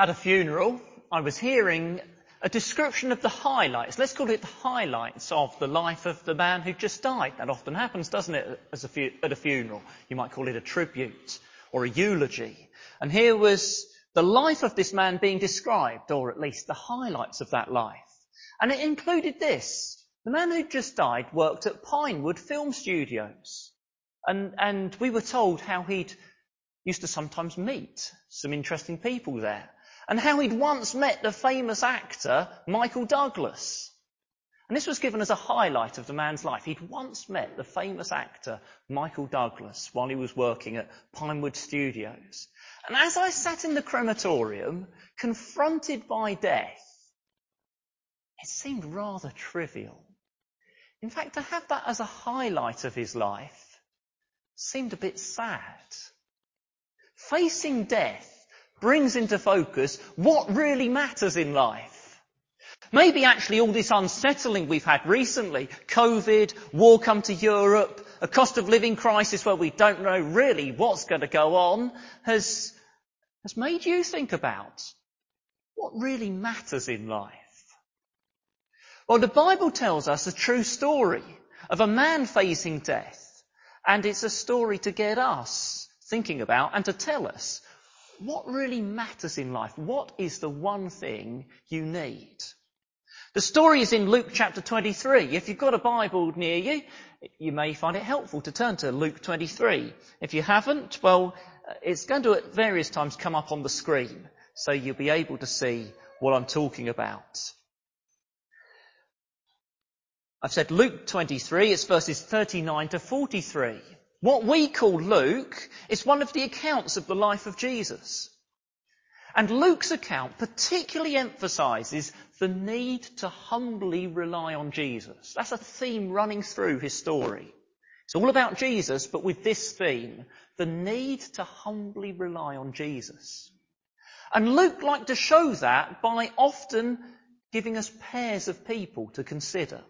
At a funeral, I was hearing a description of the highlights. Let's call it the highlights of the life of the man who just died. That often happens, doesn't it, a at a funeral? You might call it a tribute or a eulogy. And here was the life of this man being described, or at least the highlights of that life. And it included this. The man who just died worked at Pinewood Film Studios. And, and we were told how he'd used to sometimes meet some interesting people there and how he'd once met the famous actor Michael Douglas. And this was given as a highlight of the man's life. He'd once met the famous actor Michael Douglas while he was working at Pinewood Studios. And as I sat in the crematorium, confronted by death, it seemed rather trivial. In fact, to have that as a highlight of his life seemed a bit sad. Facing death brings into focus what really matters in life. Maybe actually all this unsettling we've had recently, COVID, war come to Europe, a cost of living crisis where we don't know really what's going to go on, has, has made you think about what really matters in life. Well, the Bible tells us a true story of a man facing death, and it's a story to get us thinking about and to tell us what really matters in life? What is the one thing you need? The story is in Luke chapter 23. If you've got a Bible near you, you may find it helpful to turn to Luke 23. If you haven't, well, uh, it's going to at various times come up on the screen, so you'll be able to see what I'm talking about. I've said Luke 23, it's verses 39 to 43. What we call Luke is one of the accounts of the life of Jesus. And Luke's account particularly emphasizes the need to humbly rely on Jesus. That's a theme running through his story. It's all about Jesus, but with this theme, the need to humbly rely on Jesus. And Luke liked to show that by often giving us pairs of people to consider.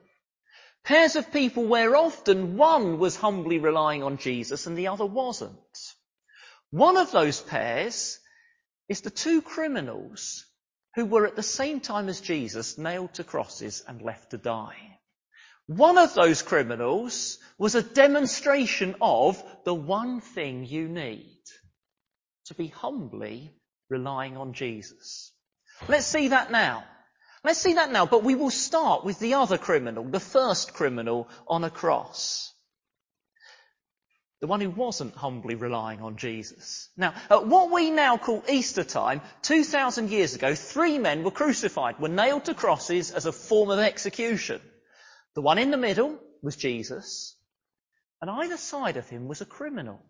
Pairs of people where often one was humbly relying on Jesus and the other wasn't. One of those pairs is the two criminals who were at the same time as Jesus nailed to crosses and left to die. One of those criminals was a demonstration of the one thing you need. To be humbly relying on Jesus. Let's see that now. Let's see that now, but we will start with the other criminal, the first criminal on a cross. The one who wasn't humbly relying on Jesus. Now, at what we now call Easter time, 2,000 years ago, three men were crucified, were nailed to crosses as a form of execution. The one in the middle was Jesus, and either side of him was a criminal.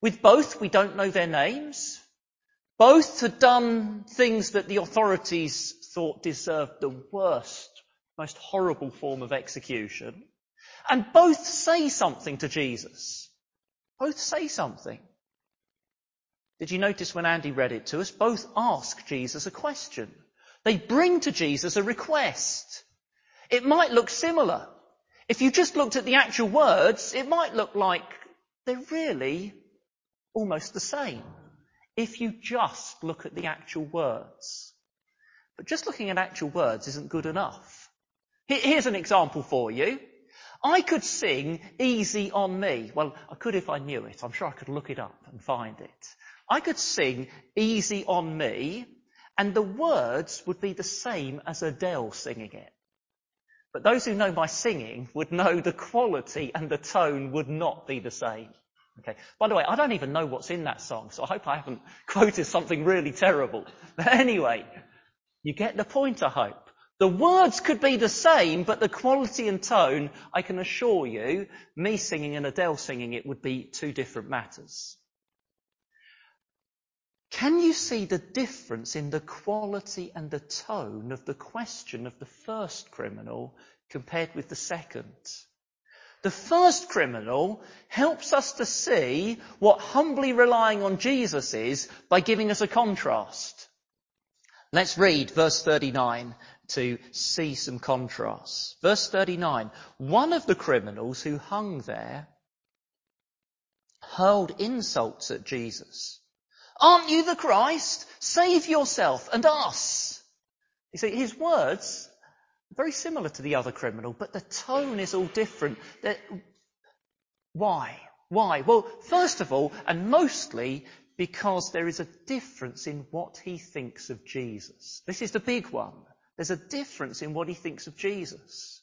With both, we don't know their names. Both had done things that the authorities thought deserved the worst, most horrible form of execution. And both say something to Jesus. Both say something. Did you notice when Andy read it to us? Both ask Jesus a question. They bring to Jesus a request. It might look similar. If you just looked at the actual words, it might look like they're really almost the same. If you just look at the actual words. But just looking at actual words isn't good enough. Here's an example for you. I could sing Easy on Me. Well, I could if I knew it. I'm sure I could look it up and find it. I could sing Easy on Me and the words would be the same as Adele singing it. But those who know my singing would know the quality and the tone would not be the same. Okay. By the way, I don't even know what's in that song, so I hope I haven't quoted something really terrible. But anyway, you get the point, I hope. The words could be the same, but the quality and tone, I can assure you, me singing and Adele singing it would be two different matters. Can you see the difference in the quality and the tone of the question of the first criminal compared with the second? The first criminal helps us to see what humbly relying on Jesus is by giving us a contrast. Let's read verse 39 to see some contrasts. Verse 39. One of the criminals who hung there hurled insults at Jesus. Aren't you the Christ? Save yourself and us. You see, his words are very similar to the other criminal, but the tone is all different. why? Why? Well, first of all, and mostly because there is a difference in what he thinks of Jesus. This is the big one. There's a difference in what he thinks of Jesus.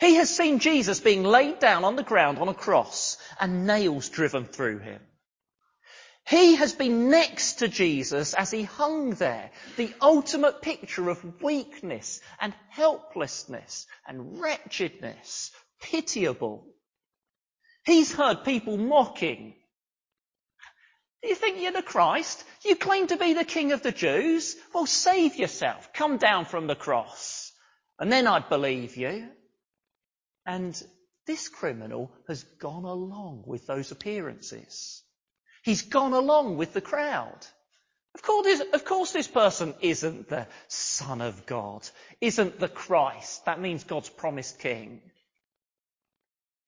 He has seen Jesus being laid down on the ground on a cross and nails driven through him. He has been next to Jesus as he hung there, the ultimate picture of weakness and helplessness and wretchedness, pitiable. He's heard people mocking. Do you think you're the Christ? You claim to be the King of the Jews? Well, save yourself. Come down from the cross. And then I'd believe you. And this criminal has gone along with those appearances. He's gone along with the crowd. Of course, of course, this person isn't the Son of God, isn't the Christ. That means God's promised King.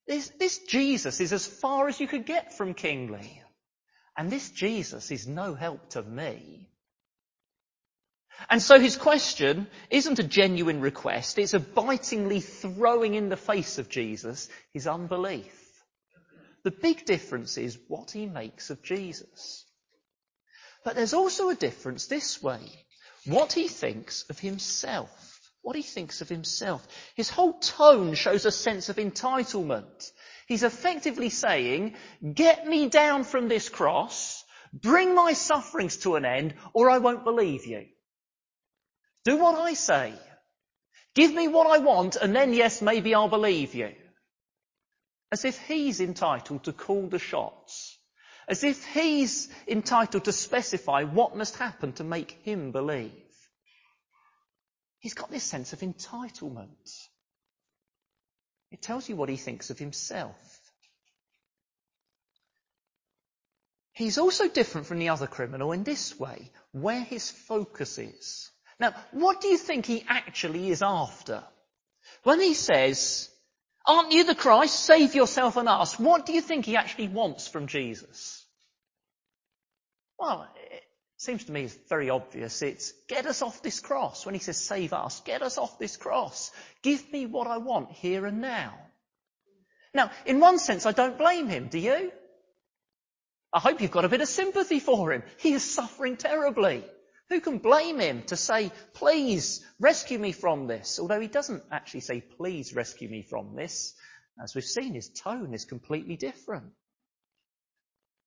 This, this Jesus is as far as you could get from kingly. And this Jesus is no help to me. And so his question isn't a genuine request, it's a bitingly throwing in the face of Jesus his unbelief. The big difference is what he makes of Jesus. But there's also a difference this way. What he thinks of himself. What he thinks of himself. His whole tone shows a sense of entitlement. He's effectively saying, get me down from this cross, bring my sufferings to an end, or I won't believe you. Do what I say. Give me what I want, and then yes, maybe I'll believe you. As if he's entitled to call the shots. As if he's entitled to specify what must happen to make him believe. He's got this sense of entitlement. It tells you what he thinks of himself. He's also different from the other criminal in this way, where his focus is. Now, what do you think he actually is after? When he says, Aren't you the Christ? Save yourself and us. What do you think he actually wants from Jesus? Well, seems to me it's very obvious. It's get us off this cross. When he says save us, get us off this cross. Give me what I want here and now. Now, in one sense, I don't blame him, do you? I hope you've got a bit of sympathy for him. He is suffering terribly. Who can blame him to say, please rescue me from this? Although he doesn't actually say, please rescue me from this. As we've seen, his tone is completely different.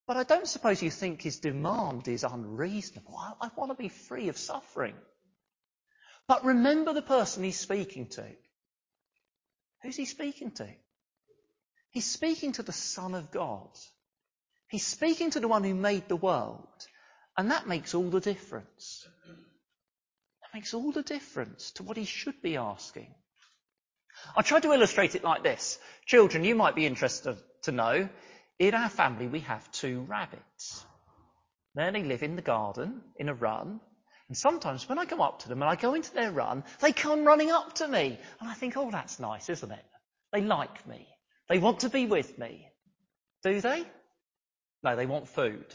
But I don't suppose you think his demand is unreasonable. I, I want to be free of suffering. But remember the person he's speaking to. Who's he speaking to? He's speaking to the Son of God. He's speaking to the one who made the world. And that makes all the difference. That makes all the difference to what he should be asking. I'll try to illustrate it like this. Children, you might be interested to know, in our family we have two rabbits. There they live in the garden, in a run, and sometimes when I go up to them and I go into their run, they come running up to me. And I think, oh, that's nice, isn't it? They like me. They want to be with me. Do they? No, they want food.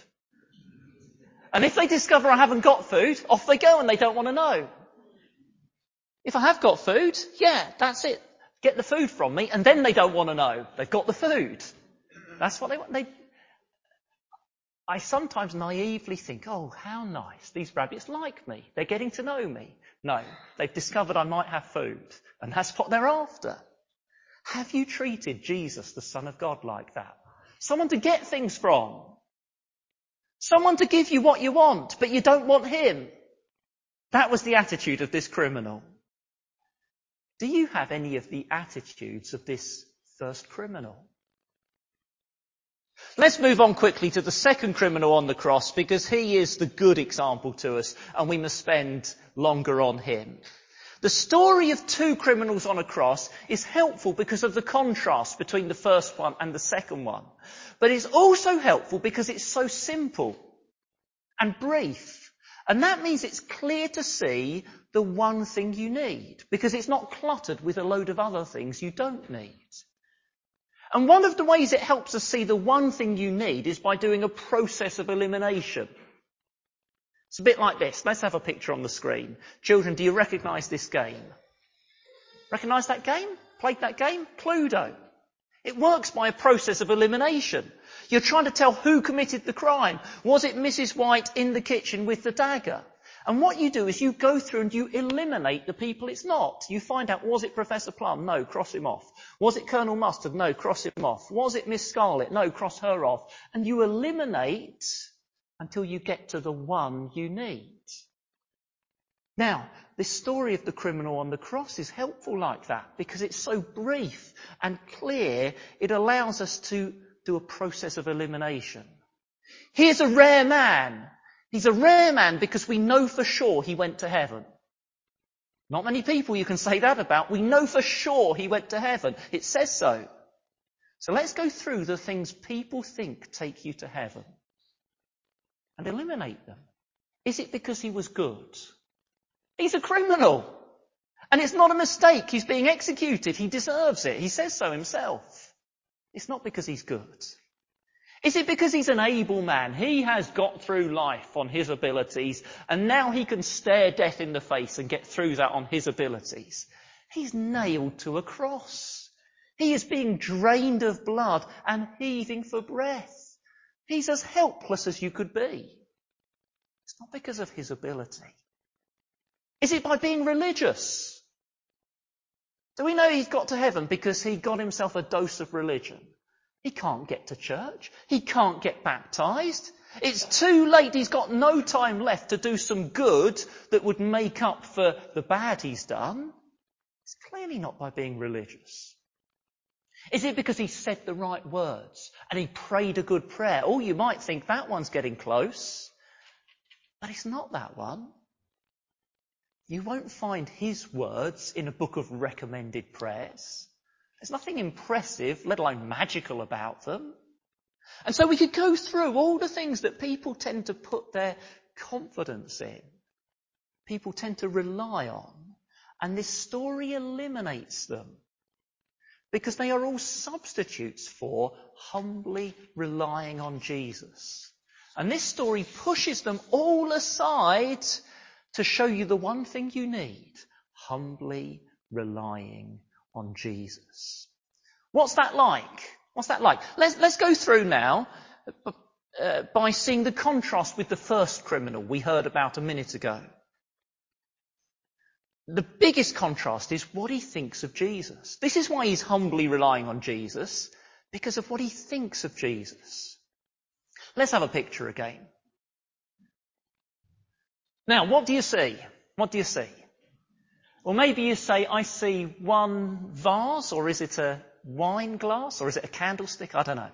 And if they discover I haven't got food, off they go and they don't want to know. If I have got food, yeah, that's it. Get the food from me and then they don't want to know. They've got the food. That's what they want. They, I sometimes naively think, oh, how nice. These rabbits like me. They're getting to know me. No, they've discovered I might have food and that's what they're after. Have you treated Jesus, the Son of God, like that? Someone to get things from. Someone to give you what you want, but you don't want him. That was the attitude of this criminal. Do you have any of the attitudes of this first criminal? Let's move on quickly to the second criminal on the cross because he is the good example to us and we must spend longer on him. The story of two criminals on a cross is helpful because of the contrast between the first one and the second one. But it's also helpful because it's so simple and brief. And that means it's clear to see the one thing you need because it's not cluttered with a load of other things you don't need. And one of the ways it helps us see the one thing you need is by doing a process of elimination. It's a bit like this. Let's have a picture on the screen. Children, do you recognise this game? Recognise that game? Played that game? Cluedo. It works by a process of elimination. You're trying to tell who committed the crime. Was it Mrs. White in the kitchen with the dagger? And what you do is you go through and you eliminate the people it's not. You find out, was it Professor Plum? No, cross him off. Was it Colonel Mustard? No, cross him off. Was it Miss Scarlet? No, cross her off. And you eliminate until you get to the one you need. Now, this story of the criminal on the cross is helpful like that because it's so brief and clear, it allows us to do a process of elimination. Here's a rare man He's a rare man because we know for sure he went to heaven. Not many people you can say that about. We know for sure he went to heaven. It says so. So let's go through the things people think take you to heaven and eliminate them. Is it because he was good? He's a criminal. And it's not a mistake. He's being executed. He deserves it. He says so himself. It's not because he's good. Is it because he's an able man? He has got through life on his abilities and now he can stare death in the face and get through that on his abilities. He's nailed to a cross. He is being drained of blood and heaving for breath. He's as helpless as you could be. It's not because of his ability. Is it by being religious? Do we know he's got to heaven because he got himself a dose of religion? He can't get to church. He can't get baptized. It's too late. He's got no time left to do some good that would make up for the bad he's done. It's clearly not by being religious. Is it because he said the right words and he prayed a good prayer? Oh, you might think that one's getting close. But it's not that one. You won't find his words in a book of recommended prayers. There's nothing impressive, let alone magical about them. And so we could go through all the things that people tend to put their confidence in. People tend to rely on. And this story eliminates them. Because they are all substitutes for humbly relying on Jesus. And this story pushes them all aside to show you the one thing you need. Humbly relying on Jesus. What's that like? What's that like? Let's, let's go through now uh, by seeing the contrast with the first criminal we heard about a minute ago. The biggest contrast is what he thinks of Jesus. This is why he's humbly relying on Jesus, because of what he thinks of Jesus. Let's have a picture again. Now, what do you see? What do you see? Or maybe you say, I see one vase, or is it a wine glass, or is it a candlestick? I don't know.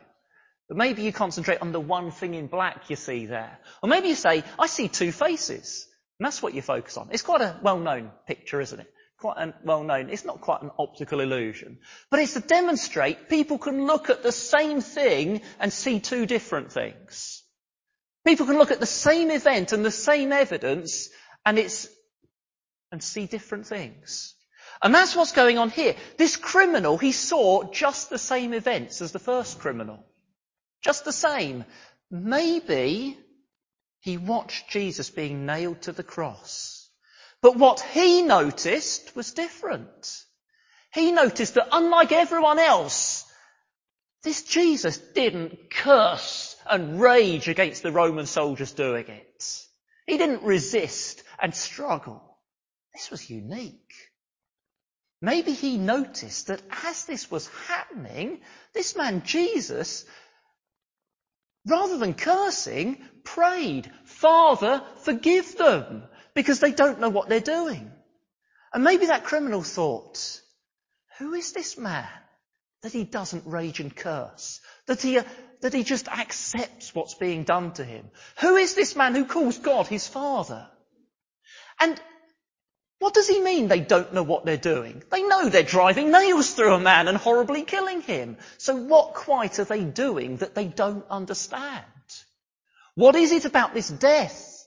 But maybe you concentrate on the one thing in black you see there. Or maybe you say, I see two faces. And that's what you focus on. It's quite a well-known picture, isn't it? Quite a well-known. It's not quite an optical illusion. But it's to demonstrate people can look at the same thing and see two different things. People can look at the same event and the same evidence and it's and see different things. And that's what's going on here. This criminal, he saw just the same events as the first criminal. Just the same. Maybe he watched Jesus being nailed to the cross. But what he noticed was different. He noticed that unlike everyone else, this Jesus didn't curse and rage against the Roman soldiers doing it. He didn't resist and struggle. This was unique. Maybe he noticed that as this was happening, this man Jesus, rather than cursing, prayed, Father, forgive them, because they don't know what they're doing. And maybe that criminal thought, who is this man that he doesn't rage and curse? That he, that he just accepts what's being done to him? Who is this man who calls God his father? And what does he mean they don't know what they're doing? They know they're driving nails through a man and horribly killing him. So what quite are they doing that they don't understand? What is it about this death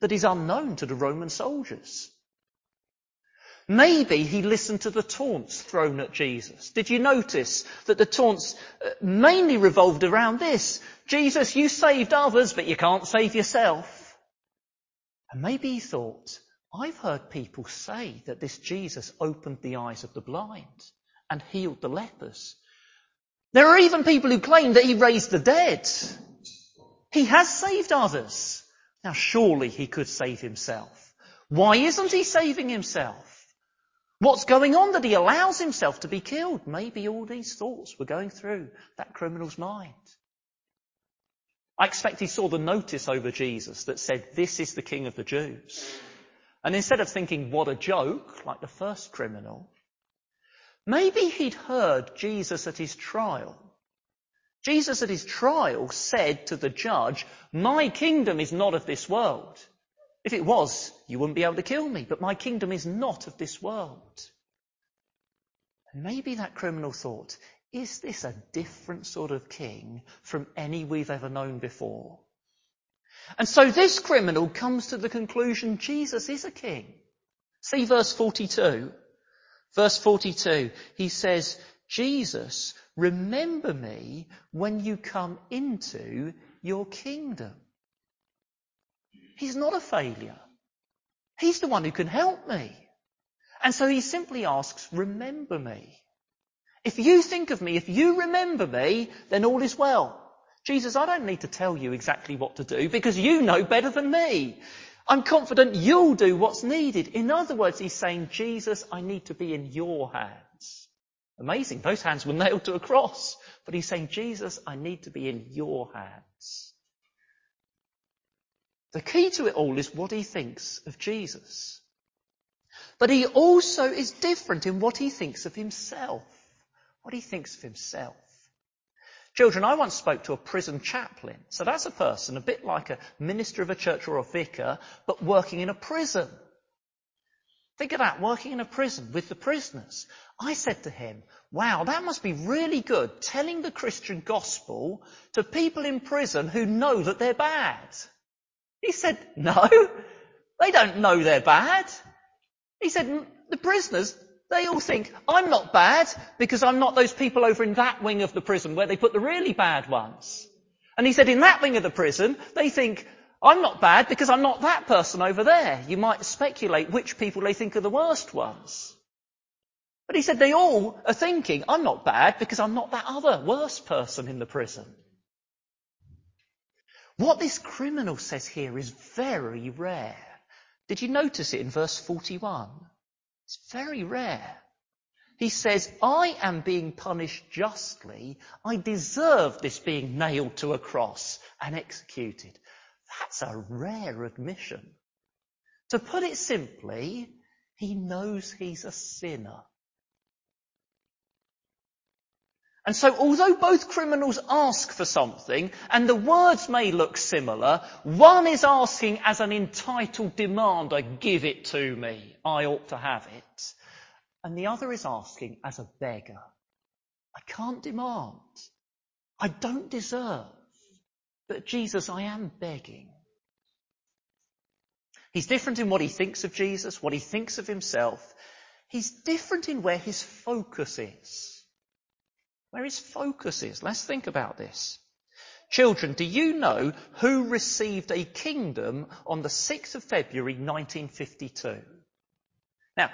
that is unknown to the Roman soldiers? Maybe he listened to the taunts thrown at Jesus. Did you notice that the taunts uh, mainly revolved around this? Jesus, you saved others, but you can't save yourself. And maybe he thought, I've heard people say that this Jesus opened the eyes of the blind and healed the lepers. There are even people who claim that he raised the dead. He has saved others. Now surely he could save himself. Why isn't he saving himself? What's going on that he allows himself to be killed? Maybe all these thoughts were going through that criminal's mind. I expect he saw the notice over Jesus that said, this is the King of the Jews. And instead of thinking, what a joke, like the first criminal, maybe he'd heard Jesus at his trial. Jesus at his trial said to the judge, my kingdom is not of this world. If it was, you wouldn't be able to kill me, but my kingdom is not of this world. And maybe that criminal thought, is this a different sort of king from any we've ever known before? And so this criminal comes to the conclusion Jesus is a king. See verse 42. Verse 42, he says, Jesus, remember me when you come into your kingdom. He's not a failure. He's the one who can help me. And so he simply asks, remember me. If you think of me, if you remember me, then all is well. Jesus, I don't need to tell you exactly what to do because you know better than me. I'm confident you'll do what's needed. In other words, he's saying, Jesus, I need to be in your hands. Amazing. Those hands were nailed to a cross. But he's saying, Jesus, I need to be in your hands. The key to it all is what he thinks of Jesus. But he also is different in what he thinks of himself what he thinks of himself. Children, I once spoke to a prison chaplain. So that's a person, a bit like a minister of a church or a vicar, but working in a prison. Think of that, working in a prison with the prisoners. I said to him, wow, that must be really good, telling the Christian gospel to people in prison who know that they're bad. He said, no, they don't know they're bad. He said, the prisoners, they all think, I'm not bad because I'm not those people over in that wing of the prison where they put the really bad ones. And he said in that wing of the prison, they think, I'm not bad because I'm not that person over there. You might speculate which people they think are the worst ones. But he said they all are thinking, I'm not bad because I'm not that other worst person in the prison. What this criminal says here is very rare. Did you notice it in verse 41? It's very rare. He says, I am being punished justly. I deserve this being nailed to a cross and executed. That's a rare admission. To put it simply, he knows he's a sinner. And so although both criminals ask for something, and the words may look similar, one is asking as an entitled demander, give it to me, I ought to have it. And the other is asking as a beggar, I can't demand, I don't deserve, but Jesus, I am begging. He's different in what he thinks of Jesus, what he thinks of himself. He's different in where his focus is where his focus is. Let's think about this. Children, do you know who received a kingdom on the 6th of February 1952? Now,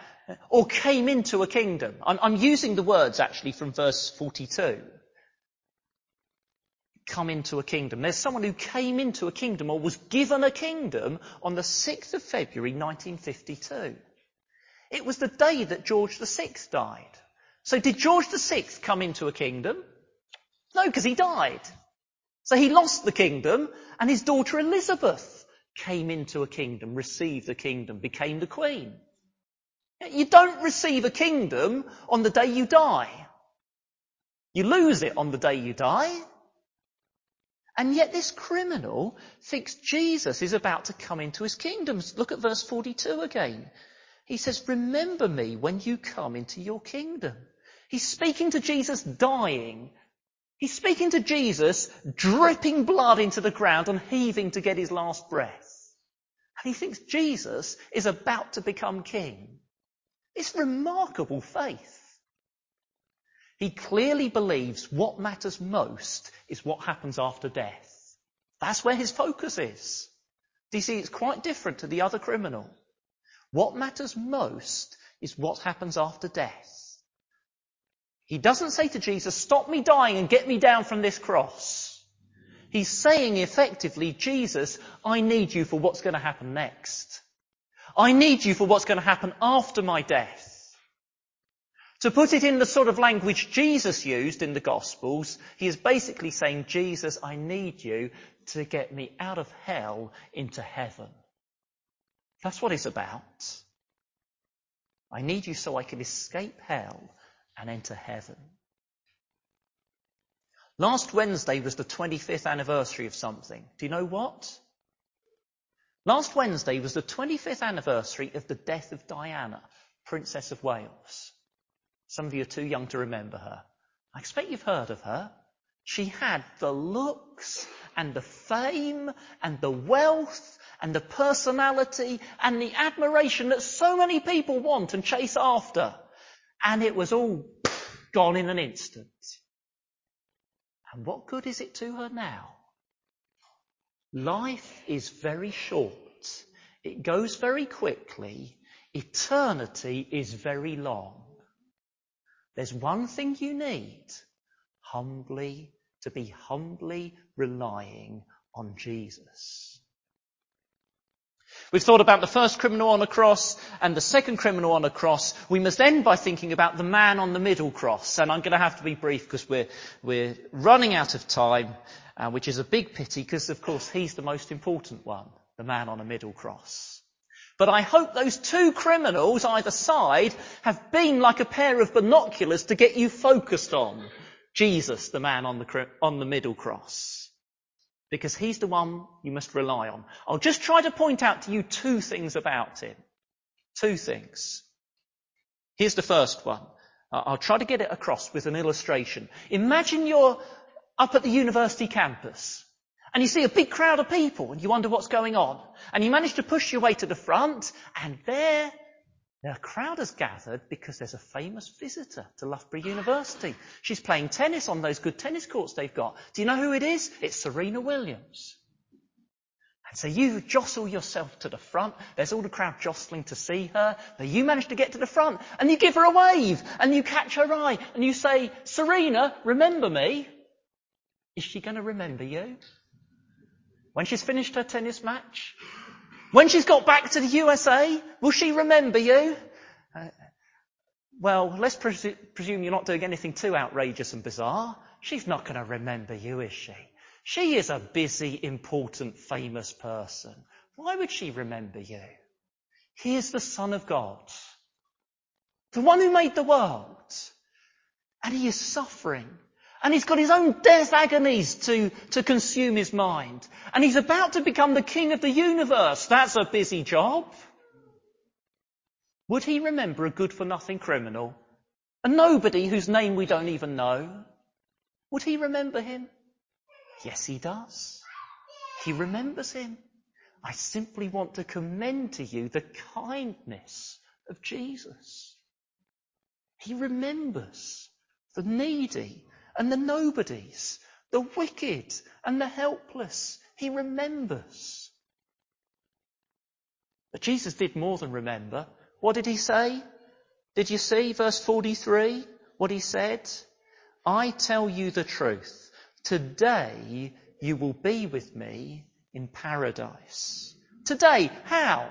or came into a kingdom. I'm, I'm using the words actually from verse 42. Come into a kingdom. There's someone who came into a kingdom or was given a kingdom on the 6th of February 1952. It was the day that George VI died. So did George VI come into a kingdom? No, because he died. So he lost the kingdom and his daughter Elizabeth came into a kingdom, received the kingdom, became the queen. You don't receive a kingdom on the day you die. You lose it on the day you die. And yet this criminal thinks Jesus is about to come into his kingdom. Look at verse 42 again. He says, remember me when you come into your kingdom. He's speaking to Jesus dying. He's speaking to Jesus dripping blood into the ground and heaving to get his last breath. And he thinks Jesus is about to become king. It's remarkable faith. He clearly believes what matters most is what happens after death. That's where his focus is. Do you see, it's quite different to the other criminal. What matters most is what happens after death. He doesn't say to Jesus, stop me dying and get me down from this cross. He's saying effectively, Jesus, I need you for what's going to happen next. I need you for what's going to happen after my death. To put it in the sort of language Jesus used in the Gospels, he is basically saying, Jesus, I need you to get me out of hell into heaven. That's what it's about. I need you so I can escape hell and enter heaven. Last Wednesday was the 25th anniversary of something. Do you know what? Last Wednesday was the 25th anniversary of the death of Diana, Princess of Wales. Some of you are too young to remember her. I expect you've heard of her. She had the looks and the fame and the wealth and the personality and the admiration that so many people want and chase after. And it was all gone in an instant. And what good is it to her now? Life is very short. It goes very quickly. Eternity is very long. There's one thing you need. Humbly, to be humbly relying on Jesus. We've thought about the first criminal on a cross and the second criminal on a cross. We must end by thinking about the man on the middle cross. And I'm going to have to be brief because we're, we're running out of time, uh, which is a big pity because, of course, he's the most important one, the man on a middle cross. But I hope those two criminals either side have been like a pair of binoculars to get you focused on Jesus, the man on the, on the middle cross. Because he's the one you must rely on. I'll just try to point out to you two things about him. Two things. Here's the first one. Uh, I'll try to get it across with an illustration. Imagine you're up at the university campus and you see a big crowd of people and you wonder what's going on. And you manage to push your way to the front and there the crowd has gathered because there's a famous visitor to Loughborough University. She's playing tennis on those good tennis courts they've got. Do you know who it is? It's Serena Williams. And so you jostle yourself to the front. There's all the crowd jostling to see her. But you manage to get to the front and you give her a wave and you catch her eye and you say, Serena, remember me. Is she going to remember you? When she's finished her tennis match? When she's got back to the USA? Will she remember you? Uh, well, let's presu- presume you're not doing anything too outrageous and bizarre. She's not going to remember you, is she? She is a busy, important, famous person. Why would she remember you? He is the Son of God. The one who made the world. And he is suffering and he's got his own death agonies to, to consume his mind. And he's about to become the king of the universe. That's a busy job. Would he remember a good for nothing criminal? A nobody whose name we don't even know? Would he remember him? Yes, he does. He remembers him. I simply want to commend to you the kindness of Jesus. He remembers the needy and the nobodies, the wicked and the helpless. He remembers. But Jesus did more than remember. What did he say? Did you see verse 43? What he said? I tell you the truth. Today you will be with me in paradise. Today, how?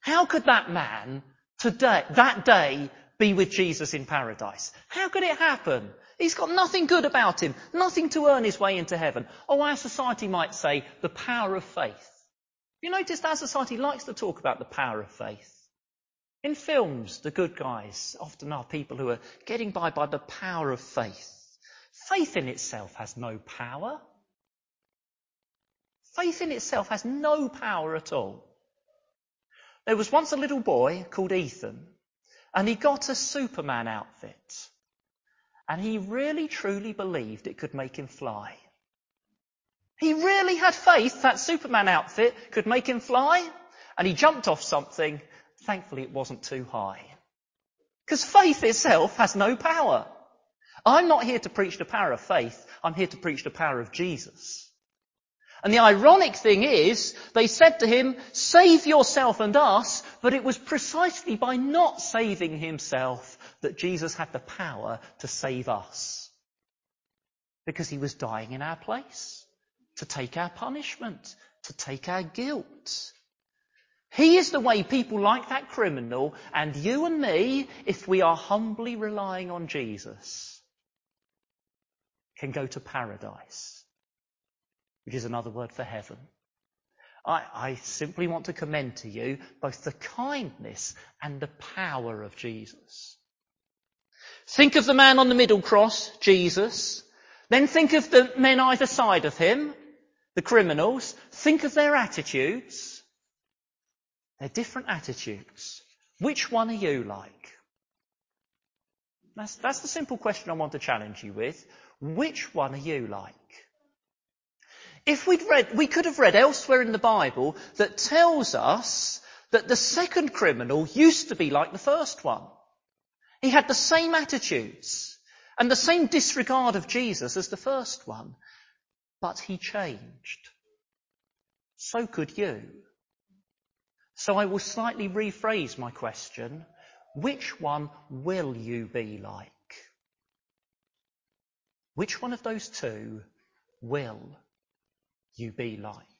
How could that man today, that day, be with Jesus in paradise? How could it happen? He's got nothing good about him, nothing to earn his way into heaven. Oh, our society might say, the power of faith. You notice our society likes to talk about the power of faith. In films, the good guys often are people who are getting by by the power of faith. Faith in itself has no power. Faith in itself has no power at all. There was once a little boy called Ethan, and he got a Superman outfit. And he really truly believed it could make him fly. He really had faith that Superman outfit could make him fly. And he jumped off something. Thankfully, it wasn't too high. Because faith itself has no power. I'm not here to preach the power of faith. I'm here to preach the power of Jesus. And the ironic thing is, they said to him, save yourself and us, but it was precisely by not saving himself that Jesus had the power to save us. Because he was dying in our place, to take our punishment, to take our guilt. He is the way people like that criminal and you and me, if we are humbly relying on Jesus, can go to paradise which is another word for heaven. I, I, simply want to commend to you both the kindness and the power of Jesus. Think of the man on the middle cross, Jesus. Then think of the men either side of him, the criminals. Think of their attitudes. They're different attitudes. Which one are you like? That's, that's the simple question I want to challenge you with. Which one are you like? If we'd read, we could have read elsewhere in the Bible that tells us that the second criminal used to be like the first one. He had the same attitudes and the same disregard of Jesus as the first one, but he changed. So could you. So I will slightly rephrase my question. Which one will you be like? Which one of those two will you be like?